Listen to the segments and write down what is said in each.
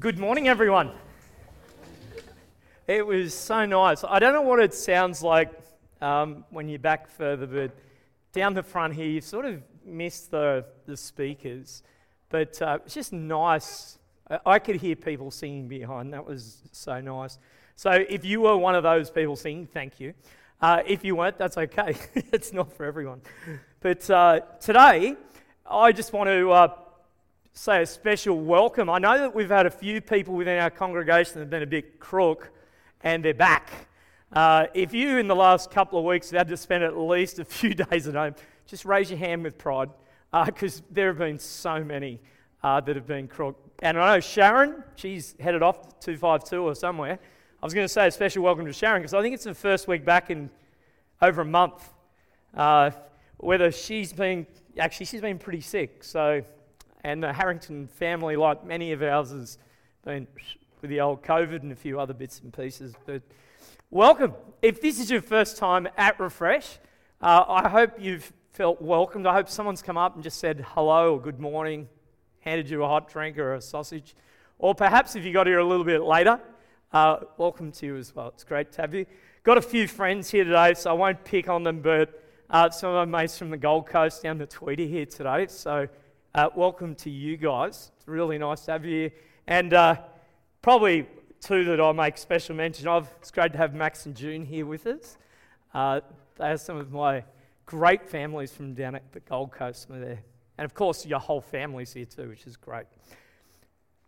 Good morning, everyone. It was so nice. I don't know what it sounds like um, when you're back further, but down the front here, you've sort of miss the, the speakers. But uh, it's just nice. I, I could hear people singing behind. That was so nice. So if you were one of those people singing, thank you. Uh, if you weren't, that's okay. it's not for everyone. But uh, today, I just want to uh, say a special welcome. I know that we've had a few people within our congregation that have been a bit crook and they're back. Uh, if you, in the last couple of weeks, have had to spend at least a few days at home, just raise your hand with pride because uh, there have been so many uh, that have been crook. And I know Sharon, she's headed off to 252 or somewhere. I was going to say a special welcome to Sharon because I think it's the first week back in over a month. Uh, whether she's been, actually, she's been pretty sick. So and the Harrington family, like many of ours, has been with the old COVID and a few other bits and pieces. But welcome. If this is your first time at Refresh, uh, I hope you've felt welcomed. I hope someone's come up and just said hello or good morning, handed you a hot drink or a sausage. Or perhaps if you got here a little bit later, uh, welcome to you as well. It's great to have you. Got a few friends here today, so I won't pick on them, but uh, some of my mates from the Gold Coast down to Tweedy here today. So uh, welcome to you guys. It's really nice to have you here. And uh, probably two that I'll make special mention of. It's great to have Max and June here with us. Uh, they are some of my great families from down at the Gold Coast. There. And of course, your whole family's here too, which is great.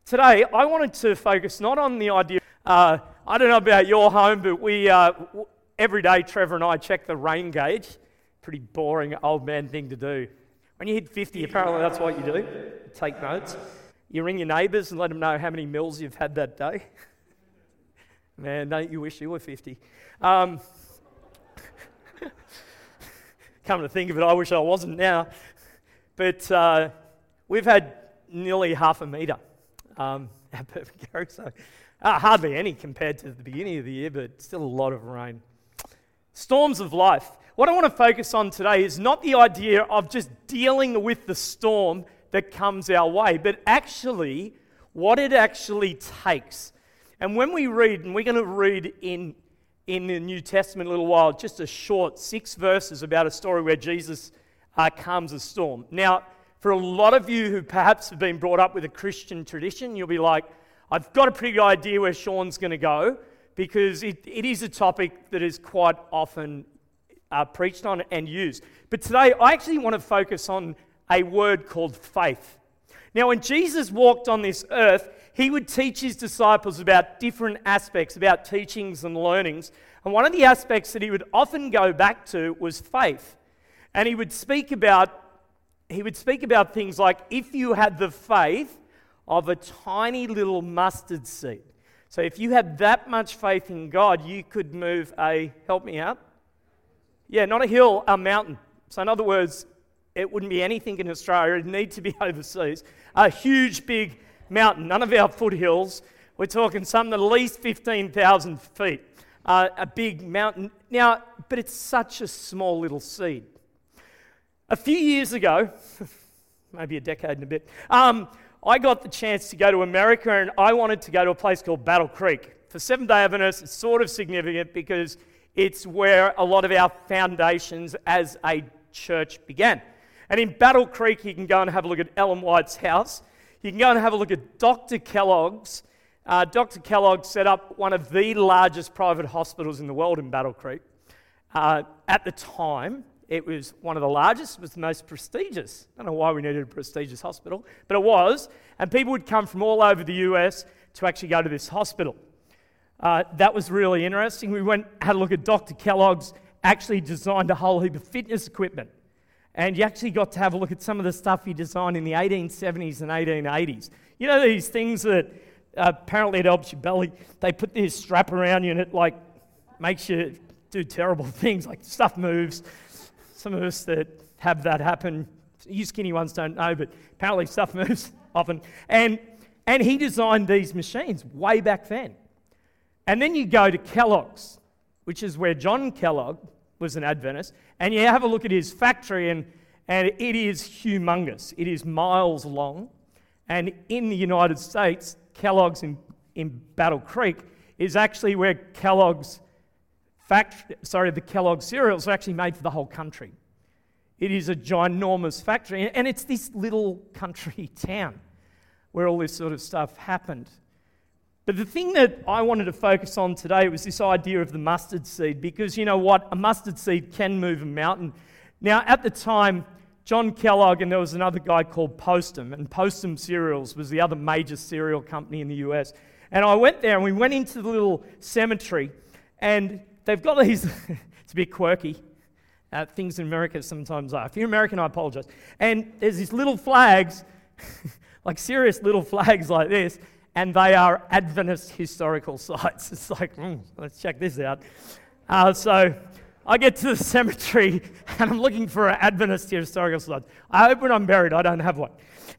Today, I wanted to focus not on the idea, uh, I don't know about your home, but we, uh, every day, Trevor and I check the rain gauge. Pretty boring old man thing to do. When you hit 50, apparently that's what you do. Take notes. You ring your neighbours and let them know how many meals you've had that day. Man, don't you wish you were 50? Um, come to think of it, I wish I wasn't now. But uh, we've had nearly half a metre um, our perfect So uh, hardly any compared to the beginning of the year, but still a lot of rain. Storms of life. What I want to focus on today is not the idea of just dealing with the storm that comes our way, but actually what it actually takes. And when we read, and we're going to read in, in the New Testament a little while, just a short six verses about a story where Jesus uh, calms a storm. Now, for a lot of you who perhaps have been brought up with a Christian tradition, you'll be like, I've got a pretty good idea where Sean's going to go because it, it is a topic that is quite often uh, preached on and used. But today, I actually want to focus on a word called faith. Now, when Jesus walked on this earth, he would teach his disciples about different aspects, about teachings and learnings. And one of the aspects that he would often go back to was faith. And he would speak about he would speak about things like if you had the faith of a tiny little mustard seed. So if you had that much faith in God, you could move a help me out yeah, not a hill, a mountain. So, in other words, it wouldn't be anything in Australia, it'd need to be overseas. A huge, big mountain, none of our foothills. We're talking something at least 15,000 feet. Uh, a big mountain. Now, but it's such a small little seed. A few years ago, maybe a decade and a bit, um, I got the chance to go to America and I wanted to go to a place called Battle Creek. For Seventh day Adventists, it's sort of significant because it's where a lot of our foundations as a church began. And in Battle Creek, you can go and have a look at Ellen White's house. You can go and have a look at Dr. Kellogg's. Uh, Dr. Kellogg set up one of the largest private hospitals in the world in Battle Creek. Uh, at the time, it was one of the largest, was the most prestigious. I don't know why we needed a prestigious hospital, but it was. And people would come from all over the US to actually go to this hospital. Uh, that was really interesting. We went had a look at Dr. Kellogg's. Actually designed a whole heap of fitness equipment, and you actually got to have a look at some of the stuff he designed in the 1870s and 1880s. You know these things that uh, apparently it helps your belly. They put this strap around you, and it like makes you do terrible things. Like stuff moves. Some of us that have that happen, you skinny ones don't know, but apparently stuff moves often. And and he designed these machines way back then. And then you go to Kellogg's, which is where John Kellogg was an Adventist, and you have a look at his factory, and, and it is humongous. It is miles long. And in the United States, Kellogg's in, in Battle Creek is actually where Kellogg's factory, sorry, the Kellogg cereals are actually made for the whole country. It is a ginormous factory, and it's this little country town where all this sort of stuff happened. But the thing that I wanted to focus on today was this idea of the mustard seed, because you know what? A mustard seed can move a mountain. Now, at the time, John Kellogg and there was another guy called Postum, and Postum Cereals was the other major cereal company in the US. And I went there and we went into the little cemetery, and they've got these, it's a bit quirky. Uh, things in America sometimes are. If you're American, I apologize. And there's these little flags, like serious little flags like this, and they are Adventist historical sites. It's like, mm, let's check this out. Uh, so I get to the cemetery and I'm looking for an Adventist historical site. I hope when I'm buried, I don't have one.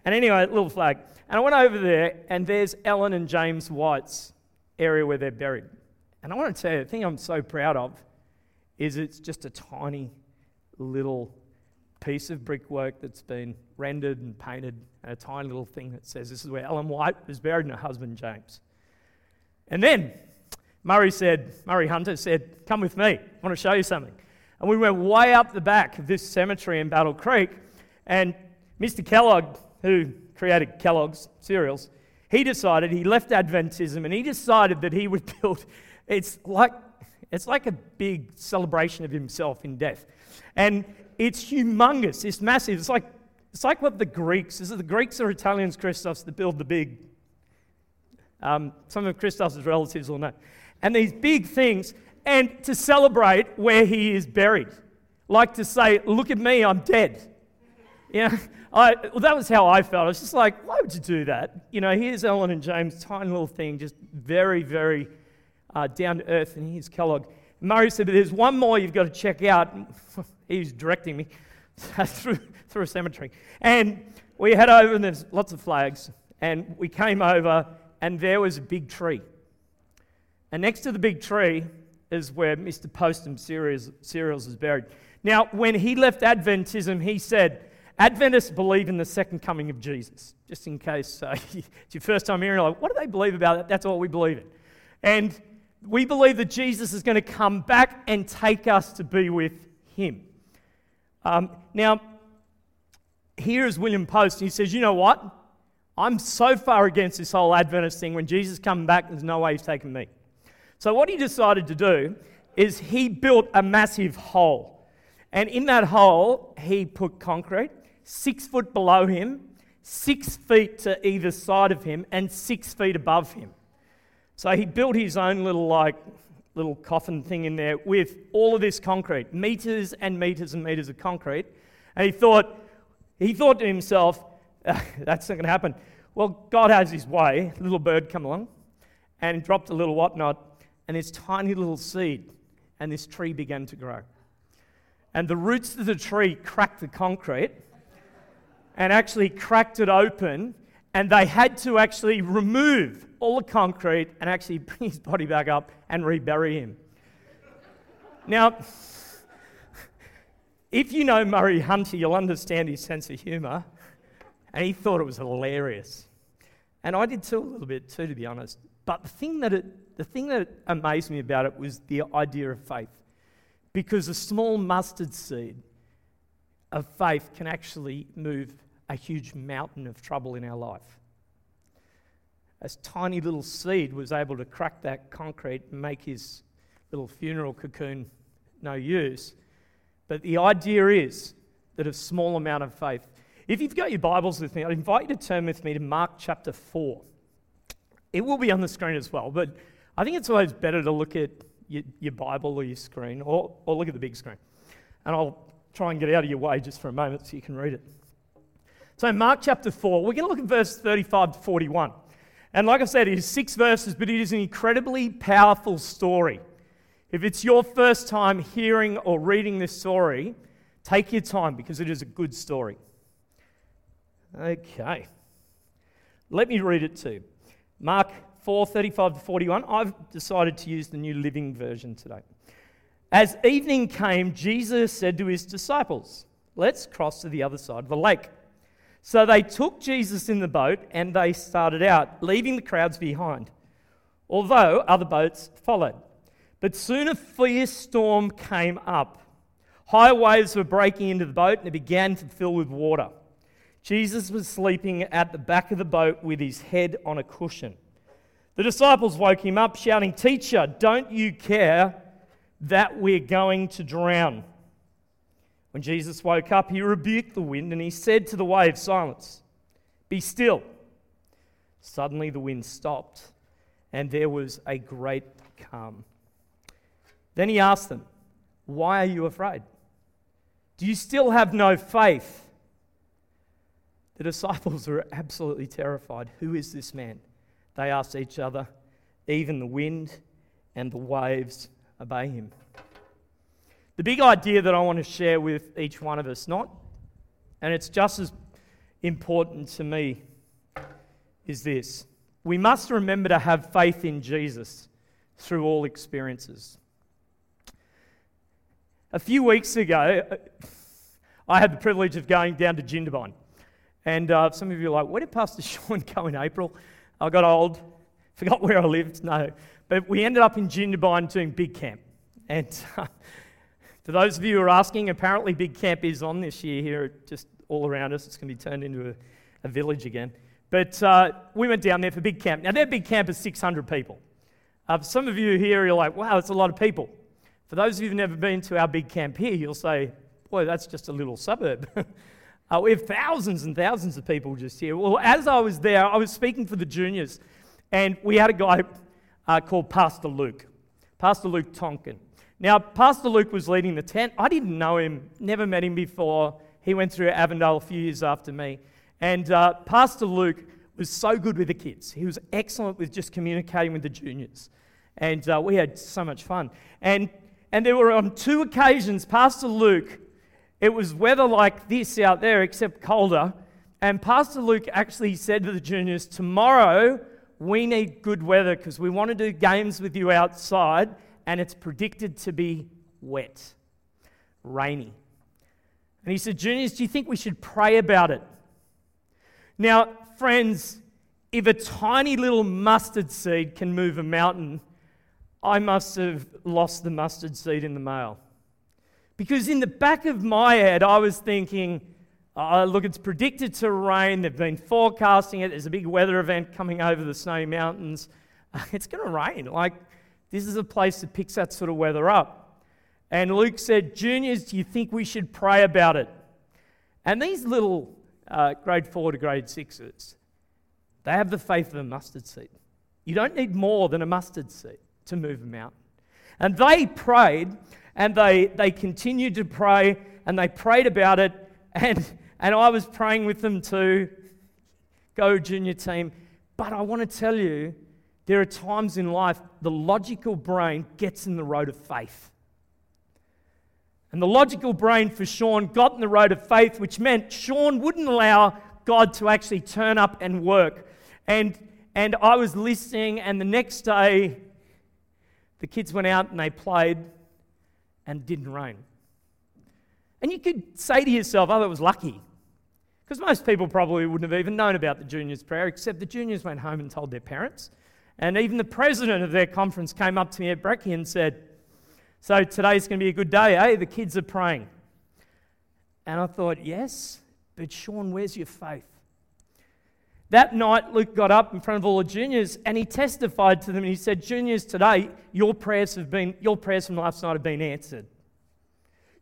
And anyway, little flag. And I went over there, and there's Ellen and James White's area where they're buried. And I want to tell you, the thing I'm so proud of is it's just a tiny little piece of brickwork that's been rendered and painted, and a tiny little thing that says this is where Ellen White was buried and her husband James. And then Murray said, Murray Hunter said, Come with me, I want to show you something. And we went way up the back of this cemetery in Battle Creek, and Mr. Kellogg, who created Kellogg's cereals, he decided, he left Adventism and he decided that he would build, it's like, it's like a big celebration of himself in death. And it's humongous, it's massive. It's like, it's like what the Greeks, is it the Greeks or Italians, Christos, that build the big, um, some of Christos' relatives will know. And these big things, and to celebrate where he is buried. Like to say, look at me, I'm dead. Know, I, well, that was how I felt. I was just like, why would you do that? You know, here's Ellen and James, tiny little thing, just very, very uh, down to earth, and here's Kellogg. Murray said, but there's one more you've got to check out. he was directing me through, through a cemetery. And we head over, and there's lots of flags. And we came over, and there was a big tree. And next to the big tree is where Mr. Postum Cereals is buried. Now, when he left Adventism, he said, Adventists believe in the second coming of Jesus. Just in case uh, it's your first time hearing, like, what do they believe about that? That's all we believe in. And we believe that Jesus is going to come back and take us to be with him. Um, now, here is William Post. and He says, You know what? I'm so far against this whole Adventist thing. When Jesus comes back, there's no way he's taking me. So, what he decided to do is he built a massive hole. And in that hole, he put concrete six foot below him, six feet to either side of him, and six feet above him. So he built his own little like little coffin thing in there with all of this concrete, meters and meters and meters of concrete. And he thought, he thought to himself, that's not going to happen. Well, God has his way. A little bird come along and dropped a little whatnot, and this tiny little seed, and this tree began to grow. And the roots of the tree cracked the concrete and actually cracked it open, and they had to actually remove all the concrete and actually bring his body back up and rebury him. now, if you know Murray Hunter, you'll understand his sense of humour, and he thought it was hilarious. And I did too, a little bit too, to be honest. But the thing that, it, the thing that amazed me about it was the idea of faith. Because a small mustard seed of faith can actually move a huge mountain of trouble in our life. A tiny little seed was able to crack that concrete and make his little funeral cocoon no use. But the idea is that a small amount of faith. If you've got your Bibles with me, I'd invite you to turn with me to Mark chapter 4. It will be on the screen as well, but I think it's always better to look at your, your Bible or your screen or, or look at the big screen. And I'll try and get out of your way just for a moment so you can read it. So, Mark chapter 4, we're going to look at verse 35 to 41. And like I said, it is six verses, but it is an incredibly powerful story. If it's your first time hearing or reading this story, take your time because it is a good story. Okay. Let me read it to you. Mark 4 35 to 41. I've decided to use the New Living Version today. As evening came, Jesus said to his disciples, Let's cross to the other side of the lake. So they took Jesus in the boat and they started out, leaving the crowds behind, although other boats followed. But soon a fierce storm came up. High waves were breaking into the boat and it began to fill with water. Jesus was sleeping at the back of the boat with his head on a cushion. The disciples woke him up, shouting, Teacher, don't you care that we're going to drown? When Jesus woke up, he rebuked the wind and he said to the waves, Silence, be still. Suddenly the wind stopped and there was a great calm. Then he asked them, Why are you afraid? Do you still have no faith? The disciples were absolutely terrified. Who is this man? They asked each other. Even the wind and the waves obey him. The big idea that I want to share with each one of us, not, and it's just as important to me, is this. We must remember to have faith in Jesus through all experiences. A few weeks ago, I had the privilege of going down to Jindabyne. And uh, some of you are like, where did Pastor Sean go in April? I got old, forgot where I lived. No. But we ended up in Jindabyne doing Big Camp. And uh, for those of you who are asking, apparently Big Camp is on this year here, just all around us. It's going to be turned into a, a village again. But uh, we went down there for Big Camp. Now, their Big Camp is 600 people. Uh, some of you here, you're like, wow, it's a lot of people. For those of you who've never been to our Big Camp here, you'll say, boy, that's just a little suburb. Uh, we have thousands and thousands of people just here. Well, as I was there, I was speaking for the juniors, and we had a guy uh, called Pastor Luke, Pastor Luke Tonkin. Now, Pastor Luke was leading the tent. I didn't know him, never met him before. He went through Avondale a few years after me. And uh, Pastor Luke was so good with the kids. He was excellent with just communicating with the juniors. And uh, we had so much fun. And, and there were on two occasions, Pastor Luke it was weather like this out there, except colder. And Pastor Luke actually said to the juniors, Tomorrow we need good weather because we want to do games with you outside, and it's predicted to be wet, rainy. And he said, Juniors, do you think we should pray about it? Now, friends, if a tiny little mustard seed can move a mountain, I must have lost the mustard seed in the mail. Because in the back of my head, I was thinking, oh, look, it's predicted to rain. They've been forecasting it. There's a big weather event coming over the Snowy Mountains. It's going to rain. Like, this is a place that picks that sort of weather up. And Luke said, Juniors, do you think we should pray about it? And these little uh, grade four to grade sixes, they have the faith of a mustard seed. You don't need more than a mustard seed to move a mountain. And they prayed, and they, they continued to pray and they prayed about it. And, and I was praying with them too. Go, junior team. But I want to tell you, there are times in life the logical brain gets in the road of faith. And the logical brain for Sean got in the road of faith, which meant Sean wouldn't allow God to actually turn up and work. And, and I was listening, and the next day, the kids went out and they played, and didn't rain. And you could say to yourself, oh, that was lucky. Because most people probably wouldn't have even known about the juniors' prayer, except the juniors went home and told their parents. And even the president of their conference came up to me at Brecky and said, So today's going to be a good day, eh? The kids are praying. And I thought, Yes, but Sean, where's your faith? That night, Luke got up in front of all the juniors and he testified to them and he said, Juniors, today, your prayers, have been, your prayers from last night have been answered.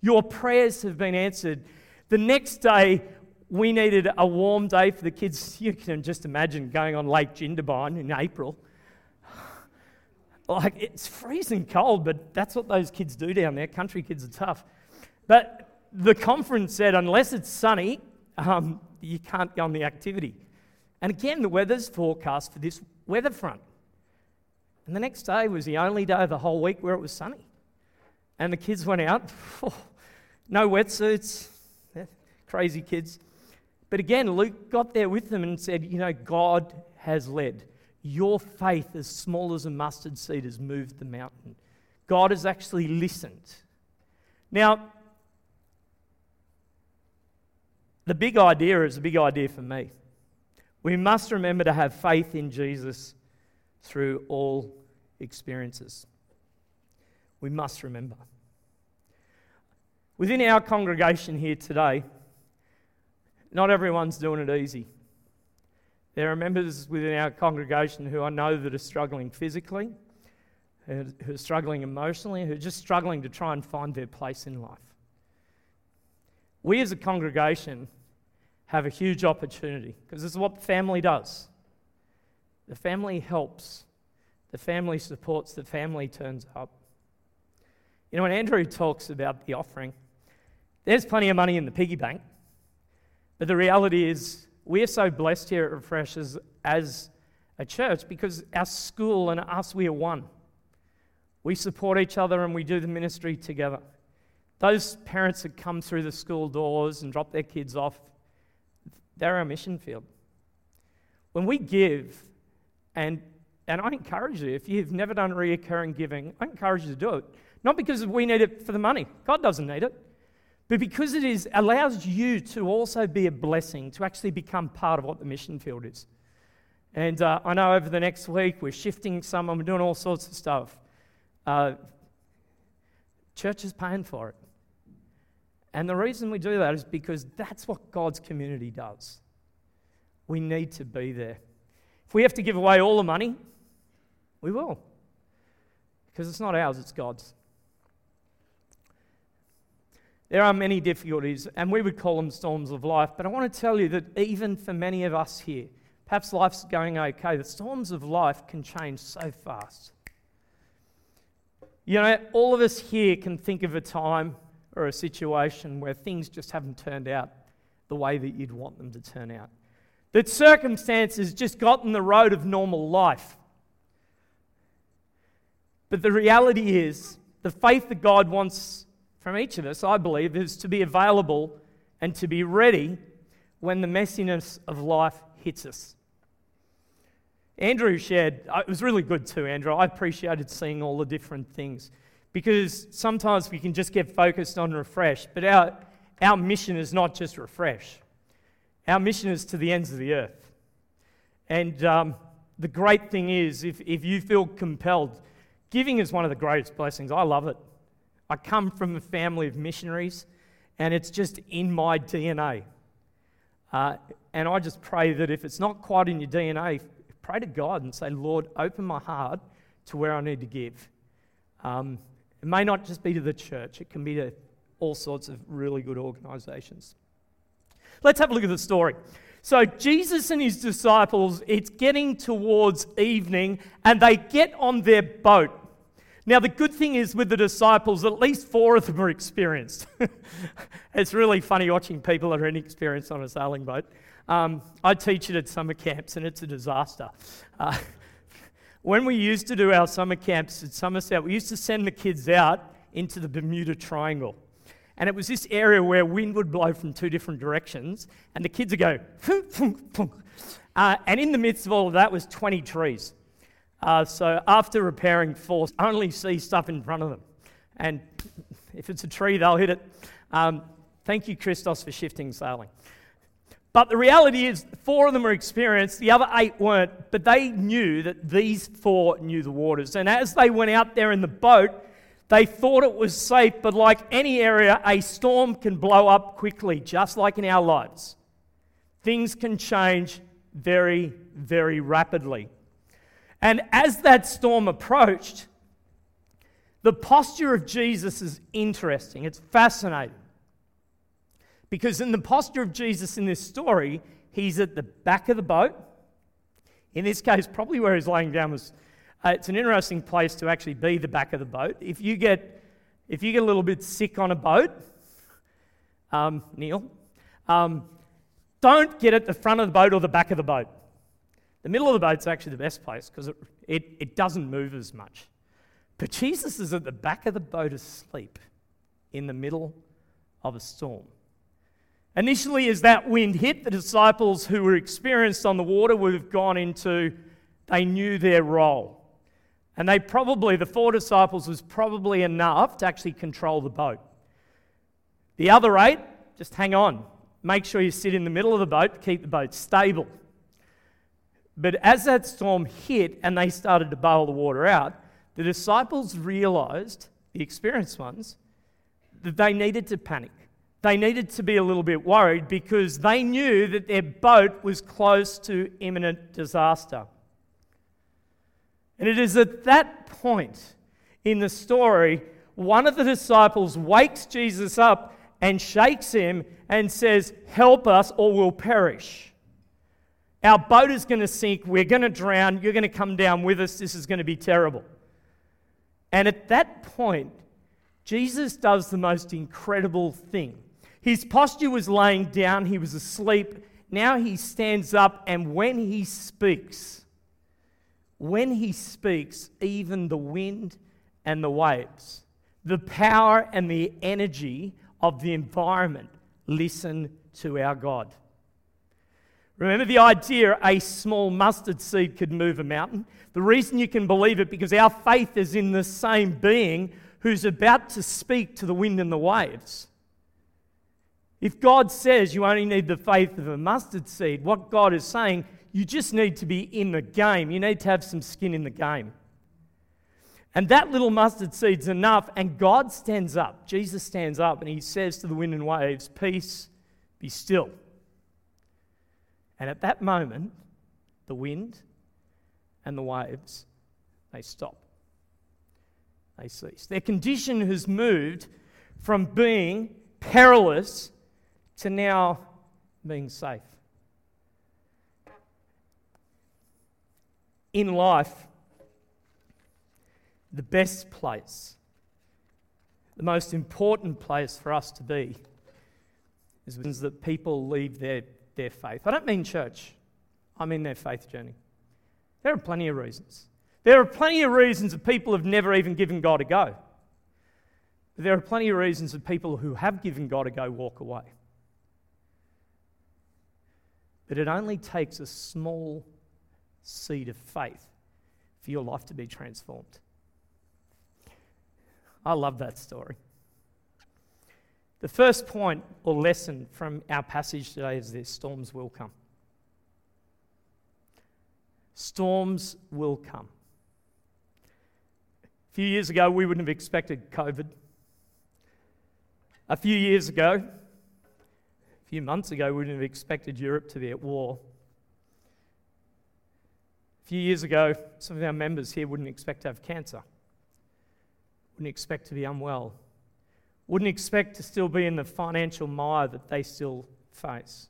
Your prayers have been answered. The next day, we needed a warm day for the kids. You can just imagine going on Lake Jindabyne in April. Like, it's freezing cold, but that's what those kids do down there. Country kids are tough. But the conference said, unless it's sunny, um, you can't go on the activity. And again, the weather's forecast for this weather front. And the next day was the only day of the whole week where it was sunny. And the kids went out, oh, no wetsuits, crazy kids. But again, Luke got there with them and said, You know, God has led. Your faith, as small as a mustard seed, has moved the mountain. God has actually listened. Now, the big idea is a big idea for me. We must remember to have faith in Jesus through all experiences. We must remember. Within our congregation here today, not everyone's doing it easy. There are members within our congregation who I know that are struggling physically, who are struggling emotionally, who are just struggling to try and find their place in life. We as a congregation have a huge opportunity because this is what family does. The family helps, the family supports, the family turns up. You know, when Andrew talks about the offering, there's plenty of money in the piggy bank, but the reality is we're so blessed here at Refresh as, as a church because our school and us, we are one. We support each other and we do the ministry together. Those parents that come through the school doors and drop their kids off, they're our mission field. When we give, and, and I encourage you, if you've never done reoccurring giving, I encourage you to do it. Not because we need it for the money, God doesn't need it but because it is, allows you to also be a blessing, to actually become part of what the mission field is. And uh, I know over the next week we're shifting some, we're doing all sorts of stuff. Uh, church is paying for it. And the reason we do that is because that's what God's community does. We need to be there. If we have to give away all the money, we will. Because it's not ours, it's God's. There are many difficulties, and we would call them storms of life. But I want to tell you that even for many of us here, perhaps life's going okay, the storms of life can change so fast. You know, all of us here can think of a time or a situation where things just haven't turned out the way that you'd want them to turn out. That circumstances just got in the road of normal life. But the reality is, the faith that God wants from each of us, I believe, is to be available and to be ready when the messiness of life hits us. Andrew shared, uh, it was really good too, Andrew. I appreciated seeing all the different things because sometimes we can just get focused on refresh, but our, our mission is not just refresh, our mission is to the ends of the earth. And um, the great thing is, if, if you feel compelled, giving is one of the greatest blessings. I love it. I come from a family of missionaries, and it's just in my DNA. Uh, and I just pray that if it's not quite in your DNA, pray to God and say, Lord, open my heart to where I need to give. Um, it may not just be to the church, it can be to all sorts of really good organizations. Let's have a look at the story. So, Jesus and his disciples, it's getting towards evening, and they get on their boat. Now, the good thing is with the disciples, at least four of them are experienced. it's really funny watching people that are inexperienced on a sailing boat. Um, I teach it at summer camps, and it's a disaster. Uh, when we used to do our summer camps at Somerset, we used to send the kids out into the Bermuda Triangle. And it was this area where wind would blow from two different directions, and the kids would go, uh, and in the midst of all of that was 20 trees. Uh, so after repairing force, only see stuff in front of them. And if it's a tree, they'll hit it. Um, thank you, Christos, for shifting sailing. But the reality is, four of them were experienced, the other eight weren't, but they knew that these four knew the waters. And as they went out there in the boat, they thought it was safe, but like any area, a storm can blow up quickly, just like in our lives. Things can change very, very rapidly. And as that storm approached, the posture of Jesus is interesting. It's fascinating. Because in the posture of Jesus in this story, he's at the back of the boat. In this case, probably where he's laying down was uh, it's an interesting place to actually be the back of the boat. If you get, if you get a little bit sick on a boat, um, Neil, um, don't get at the front of the boat or the back of the boat. The middle of the boat's actually the best place because it, it, it doesn't move as much. But Jesus is at the back of the boat asleep in the middle of a storm. Initially, as that wind hit, the disciples who were experienced on the water would have gone into, they knew their role. And they probably, the four disciples, was probably enough to actually control the boat. The other eight, just hang on. make sure you sit in the middle of the boat, keep the boat stable. But as that storm hit and they started to bail the water out, the disciples realized, the experienced ones, that they needed to panic. They needed to be a little bit worried because they knew that their boat was close to imminent disaster. And it is at that point in the story, one of the disciples wakes Jesus up and shakes him and says, Help us or we'll perish. Our boat is going to sink. We're going to drown. You're going to come down with us. This is going to be terrible. And at that point, Jesus does the most incredible thing. His posture was laying down, he was asleep. Now he stands up, and when he speaks, when he speaks, even the wind and the waves, the power and the energy of the environment listen to our God. Remember the idea a small mustard seed could move a mountain? The reason you can believe it because our faith is in the same being who's about to speak to the wind and the waves. If God says you only need the faith of a mustard seed, what God is saying, you just need to be in the game. You need to have some skin in the game. And that little mustard seed's enough, and God stands up. Jesus stands up and he says to the wind and waves, Peace, be still. And at that moment, the wind and the waves, they stop. They cease. Their condition has moved from being perilous to now being safe. In life, the best place, the most important place for us to be is that people leave their their faith. I don't mean church, I mean their faith journey. There are plenty of reasons. There are plenty of reasons that people have never even given God a go. But there are plenty of reasons that people who have given God a go walk away. But it only takes a small seed of faith for your life to be transformed. I love that story. The first point or lesson from our passage today is this storms will come. Storms will come. A few years ago, we wouldn't have expected COVID. A few years ago, a few months ago, we wouldn't have expected Europe to be at war. A few years ago, some of our members here wouldn't expect to have cancer, wouldn't expect to be unwell, wouldn't expect to still be in the financial mire that they still face.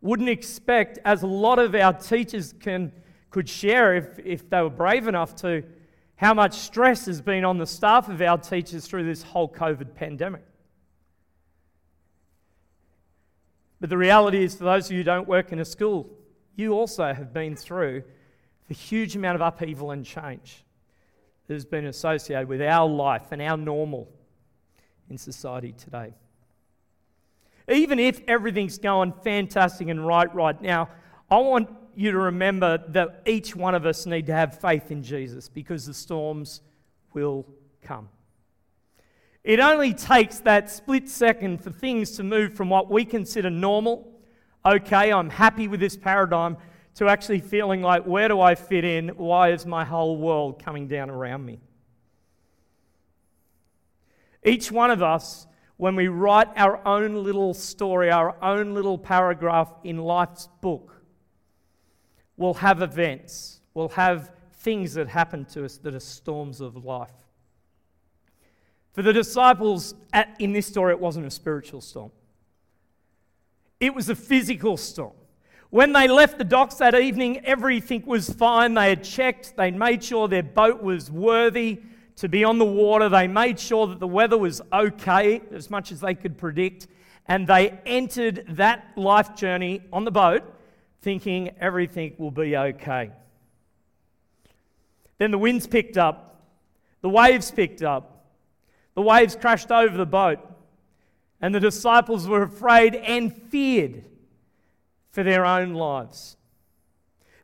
Wouldn't expect, as a lot of our teachers can, could share if, if they were brave enough to, how much stress has been on the staff of our teachers through this whole COVID pandemic. But the reality is, for those of you who don't work in a school, you also have been through the huge amount of upheaval and change that has been associated with our life and our normal in society today. Even if everything's going fantastic and right right now, I want you to remember that each one of us need to have faith in Jesus because the storms will come. It only takes that split second for things to move from what we consider normal, okay, I'm happy with this paradigm, to actually feeling like, where do I fit in? Why is my whole world coming down around me? Each one of us, when we write our own little story, our own little paragraph in life's book, will have events, will have things that happen to us that are storms of life. For the disciples at, in this story, it wasn't a spiritual storm, it was a physical storm. When they left the docks that evening, everything was fine. They had checked, they made sure their boat was worthy to be on the water. They made sure that the weather was okay, as much as they could predict, and they entered that life journey on the boat thinking everything will be okay. Then the winds picked up, the waves picked up, the waves crashed over the boat, and the disciples were afraid and feared for their own lives.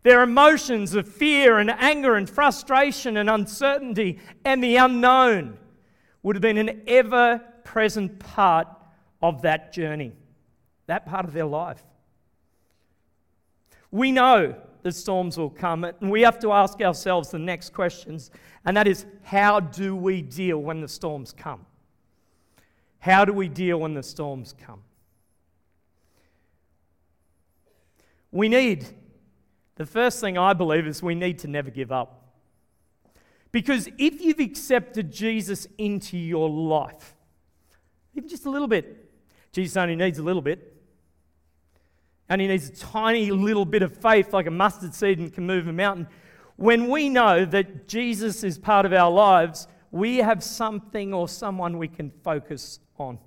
Their emotions of fear and anger and frustration and uncertainty and the unknown would have been an ever present part of that journey that part of their life. We know the storms will come, and we have to ask ourselves the next questions, and that is how do we deal when the storms come? How do we deal when the storms come? We need, the first thing I believe is we need to never give up. Because if you've accepted Jesus into your life, even just a little bit, Jesus only needs a little bit, and he needs a tiny little bit of faith, like a mustard seed, and can move a mountain. When we know that Jesus is part of our lives, we have something or someone we can focus on.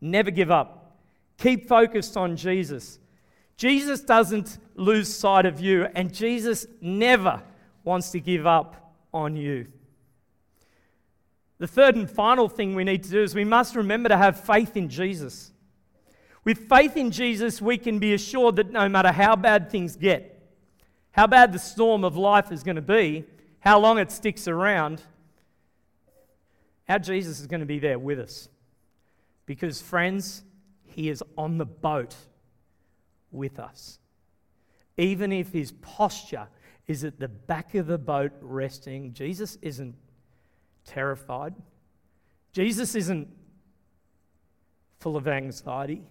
Never give up. Keep focused on Jesus. Jesus doesn't lose sight of you, and Jesus never wants to give up on you. The third and final thing we need to do is we must remember to have faith in Jesus. With faith in Jesus, we can be assured that no matter how bad things get, how bad the storm of life is going to be, how long it sticks around, our Jesus is going to be there with us. Because, friends, He is on the boat with us. Even if His posture is at the back of the boat resting, Jesus isn't terrified. Jesus isn't full of anxiety.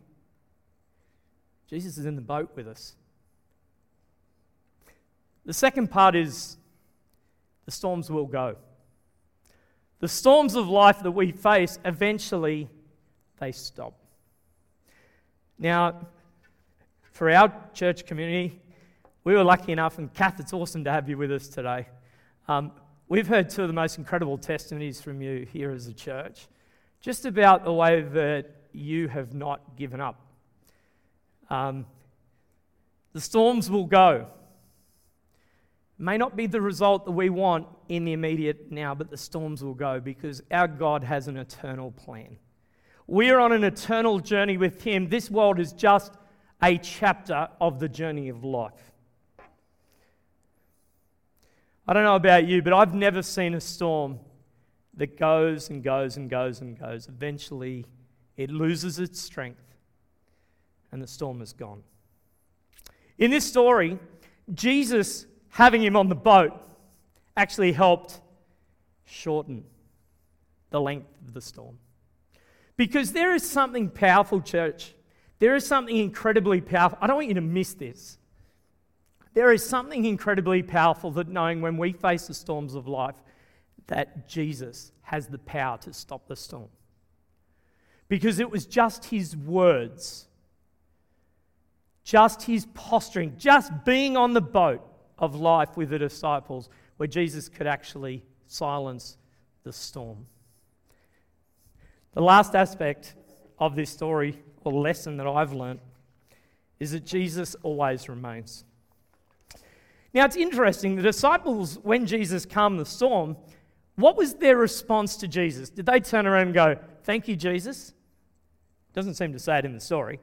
Jesus is in the boat with us. The second part is the storms will go. The storms of life that we face, eventually, they stop. Now, for our church community, we were lucky enough, and Kath, it's awesome to have you with us today. Um, we've heard two of the most incredible testimonies from you here as a church, just about the way that you have not given up. Um, the storms will go. May not be the result that we want in the immediate now, but the storms will go because our God has an eternal plan. We are on an eternal journey with Him. This world is just a chapter of the journey of life. I don't know about you, but I've never seen a storm that goes and goes and goes and goes. Eventually, it loses its strength and the storm is gone. In this story, Jesus having him on the boat actually helped shorten the length of the storm. Because there is something powerful, church. There is something incredibly powerful. I don't want you to miss this. There is something incredibly powerful that knowing when we face the storms of life, that Jesus has the power to stop the storm. Because it was just his words just his posturing, just being on the boat of life with the disciples, where Jesus could actually silence the storm. The last aspect of this story, or lesson that I've learned, is that Jesus always remains. Now, it's interesting, the disciples, when Jesus calmed the storm, what was their response to Jesus? Did they turn around and go, Thank you, Jesus? Doesn't seem to say it in the story.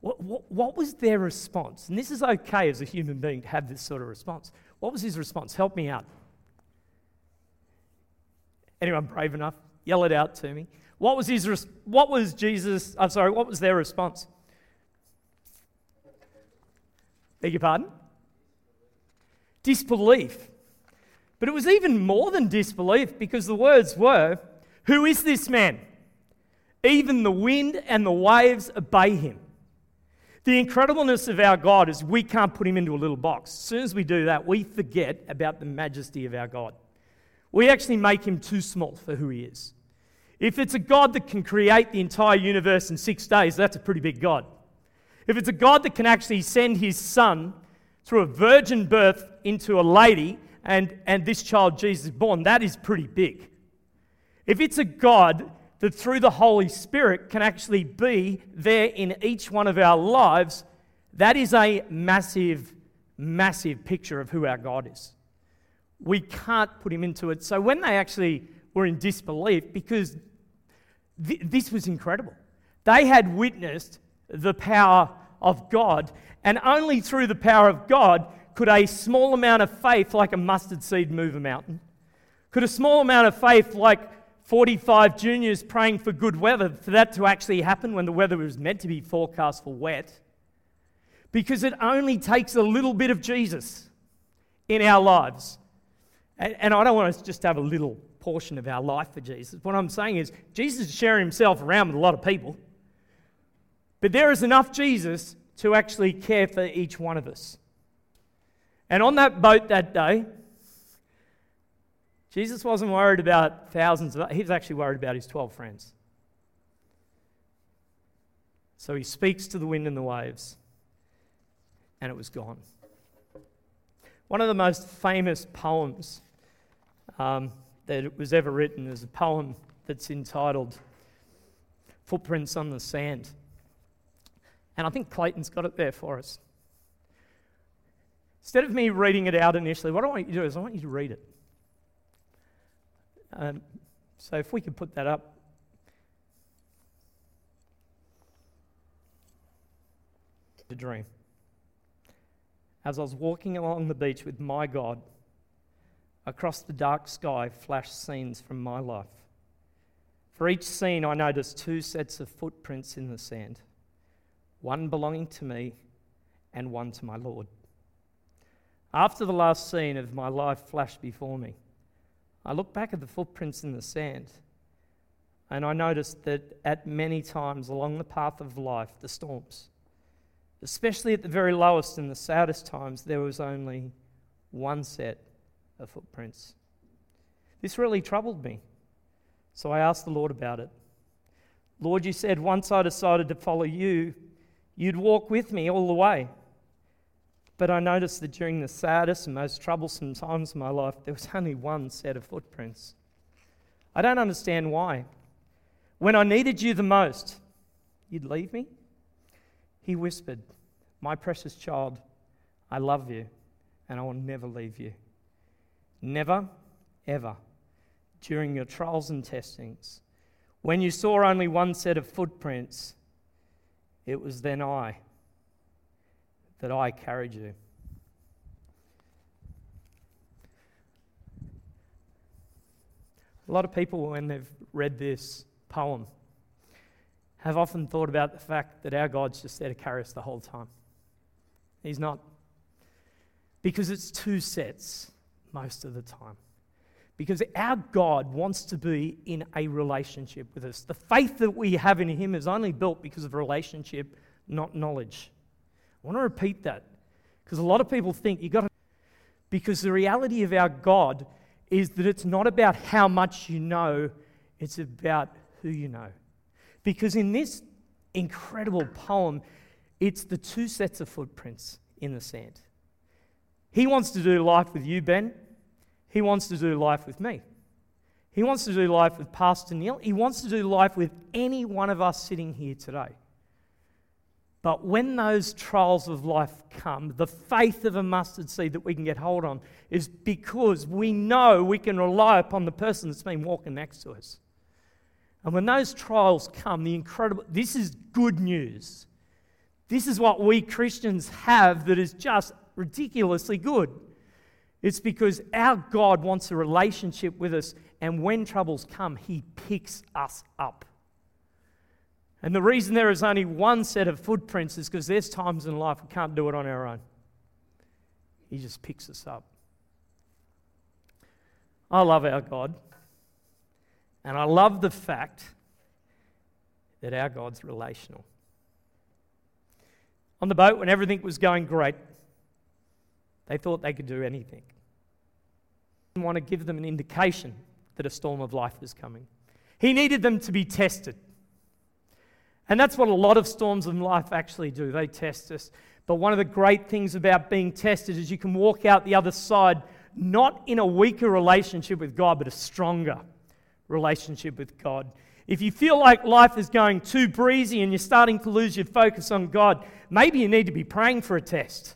What, what, what, was their response? And this is okay as a human being to have this sort of response. What was his response? Help me out. Anyone brave enough? Yell it out to me. What was his? Res- what was Jesus? I'm sorry. What was their response? Beg your pardon? Disbelief. But it was even more than disbelief because the words were, "Who is this man? Even the wind and the waves obey him." The incredibleness of our God is we can't put him into a little box. As soon as we do that, we forget about the majesty of our God. We actually make him too small for who he is. If it's a God that can create the entire universe in six days, that's a pretty big God. If it's a God that can actually send his son through a virgin birth into a lady and, and this child Jesus born, that is pretty big. If it's a God that through the Holy Spirit can actually be there in each one of our lives, that is a massive, massive picture of who our God is. We can't put him into it. So when they actually were in disbelief, because th- this was incredible, they had witnessed the power of God, and only through the power of God could a small amount of faith, like a mustard seed, move a mountain. Could a small amount of faith, like 45 juniors praying for good weather, for that to actually happen when the weather was meant to be forecast for wet. Because it only takes a little bit of Jesus in our lives. And, and I don't want us just to have a little portion of our life for Jesus. What I'm saying is, Jesus is sharing himself around with a lot of people. But there is enough Jesus to actually care for each one of us. And on that boat that day, Jesus wasn't worried about thousands of, he was actually worried about his 12 friends. So he speaks to the wind and the waves, and it was gone. One of the most famous poems um, that it was ever written is a poem that's entitled Footprints on the Sand. And I think Clayton's got it there for us. Instead of me reading it out initially, what I want you to do is I want you to read it. Um, so if we could put that up. The dream. As I was walking along the beach with my God, across the dark sky flashed scenes from my life. For each scene, I noticed two sets of footprints in the sand one belonging to me and one to my Lord. After the last scene of my life flashed before me, I looked back at the footprints in the sand and I noticed that at many times along the path of life, the storms, especially at the very lowest and the saddest times, there was only one set of footprints. This really troubled me. So I asked the Lord about it. Lord, you said once I decided to follow you, you'd walk with me all the way. But I noticed that during the saddest and most troublesome times of my life, there was only one set of footprints. I don't understand why. When I needed you the most, you'd leave me? He whispered, My precious child, I love you and I will never leave you. Never, ever, during your trials and testings, when you saw only one set of footprints, it was then I that I carried you. A lot of people, when they've read this poem, have often thought about the fact that our God's just there to carry us the whole time. He's not. Because it's two sets most of the time. Because our God wants to be in a relationship with us. The faith that we have in Him is only built because of relationship, not knowledge. I want to repeat that because a lot of people think you've got to. Because the reality of our God is that it's not about how much you know, it's about who you know. Because in this incredible poem, it's the two sets of footprints in the sand. He wants to do life with you, Ben. He wants to do life with me. He wants to do life with Pastor Neil. He wants to do life with any one of us sitting here today. But when those trials of life come, the faith of a mustard seed that we can get hold on is because we know we can rely upon the person that's been walking next to us. And when those trials come, the incredible, this is good news. This is what we Christians have that is just ridiculously good. It's because our God wants a relationship with us, and when troubles come, He picks us up. And the reason there is only one set of footprints is because there's times in life we can't do it on our own. He just picks us up. I love our God. And I love the fact that our God's relational. On the boat, when everything was going great, they thought they could do anything. Want to give them an indication that a storm of life was coming. He needed them to be tested. And that's what a lot of storms in life actually do. They test us. But one of the great things about being tested is you can walk out the other side not in a weaker relationship with God, but a stronger relationship with God. If you feel like life is going too breezy and you're starting to lose your focus on God, maybe you need to be praying for a test.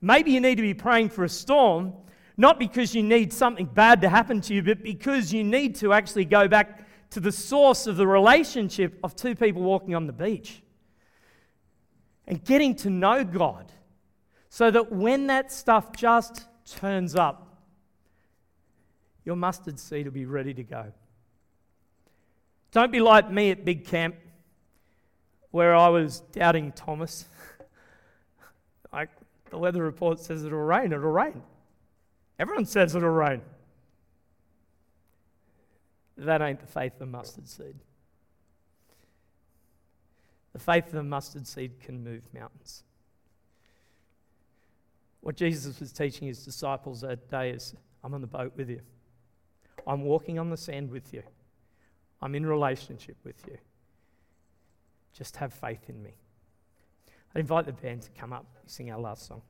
Maybe you need to be praying for a storm, not because you need something bad to happen to you, but because you need to actually go back to the source of the relationship of two people walking on the beach and getting to know God so that when that stuff just turns up, your mustard seed will be ready to go. Don't be like me at Big Camp, where I was doubting Thomas. like the weather report says it'll rain, it'll rain. Everyone says it'll rain. That ain't the faith of a mustard seed. The faith of the mustard seed can move mountains. What Jesus was teaching his disciples that day is I'm on the boat with you. I'm walking on the sand with you. I'm in relationship with you. Just have faith in me. I invite the band to come up, sing our last song.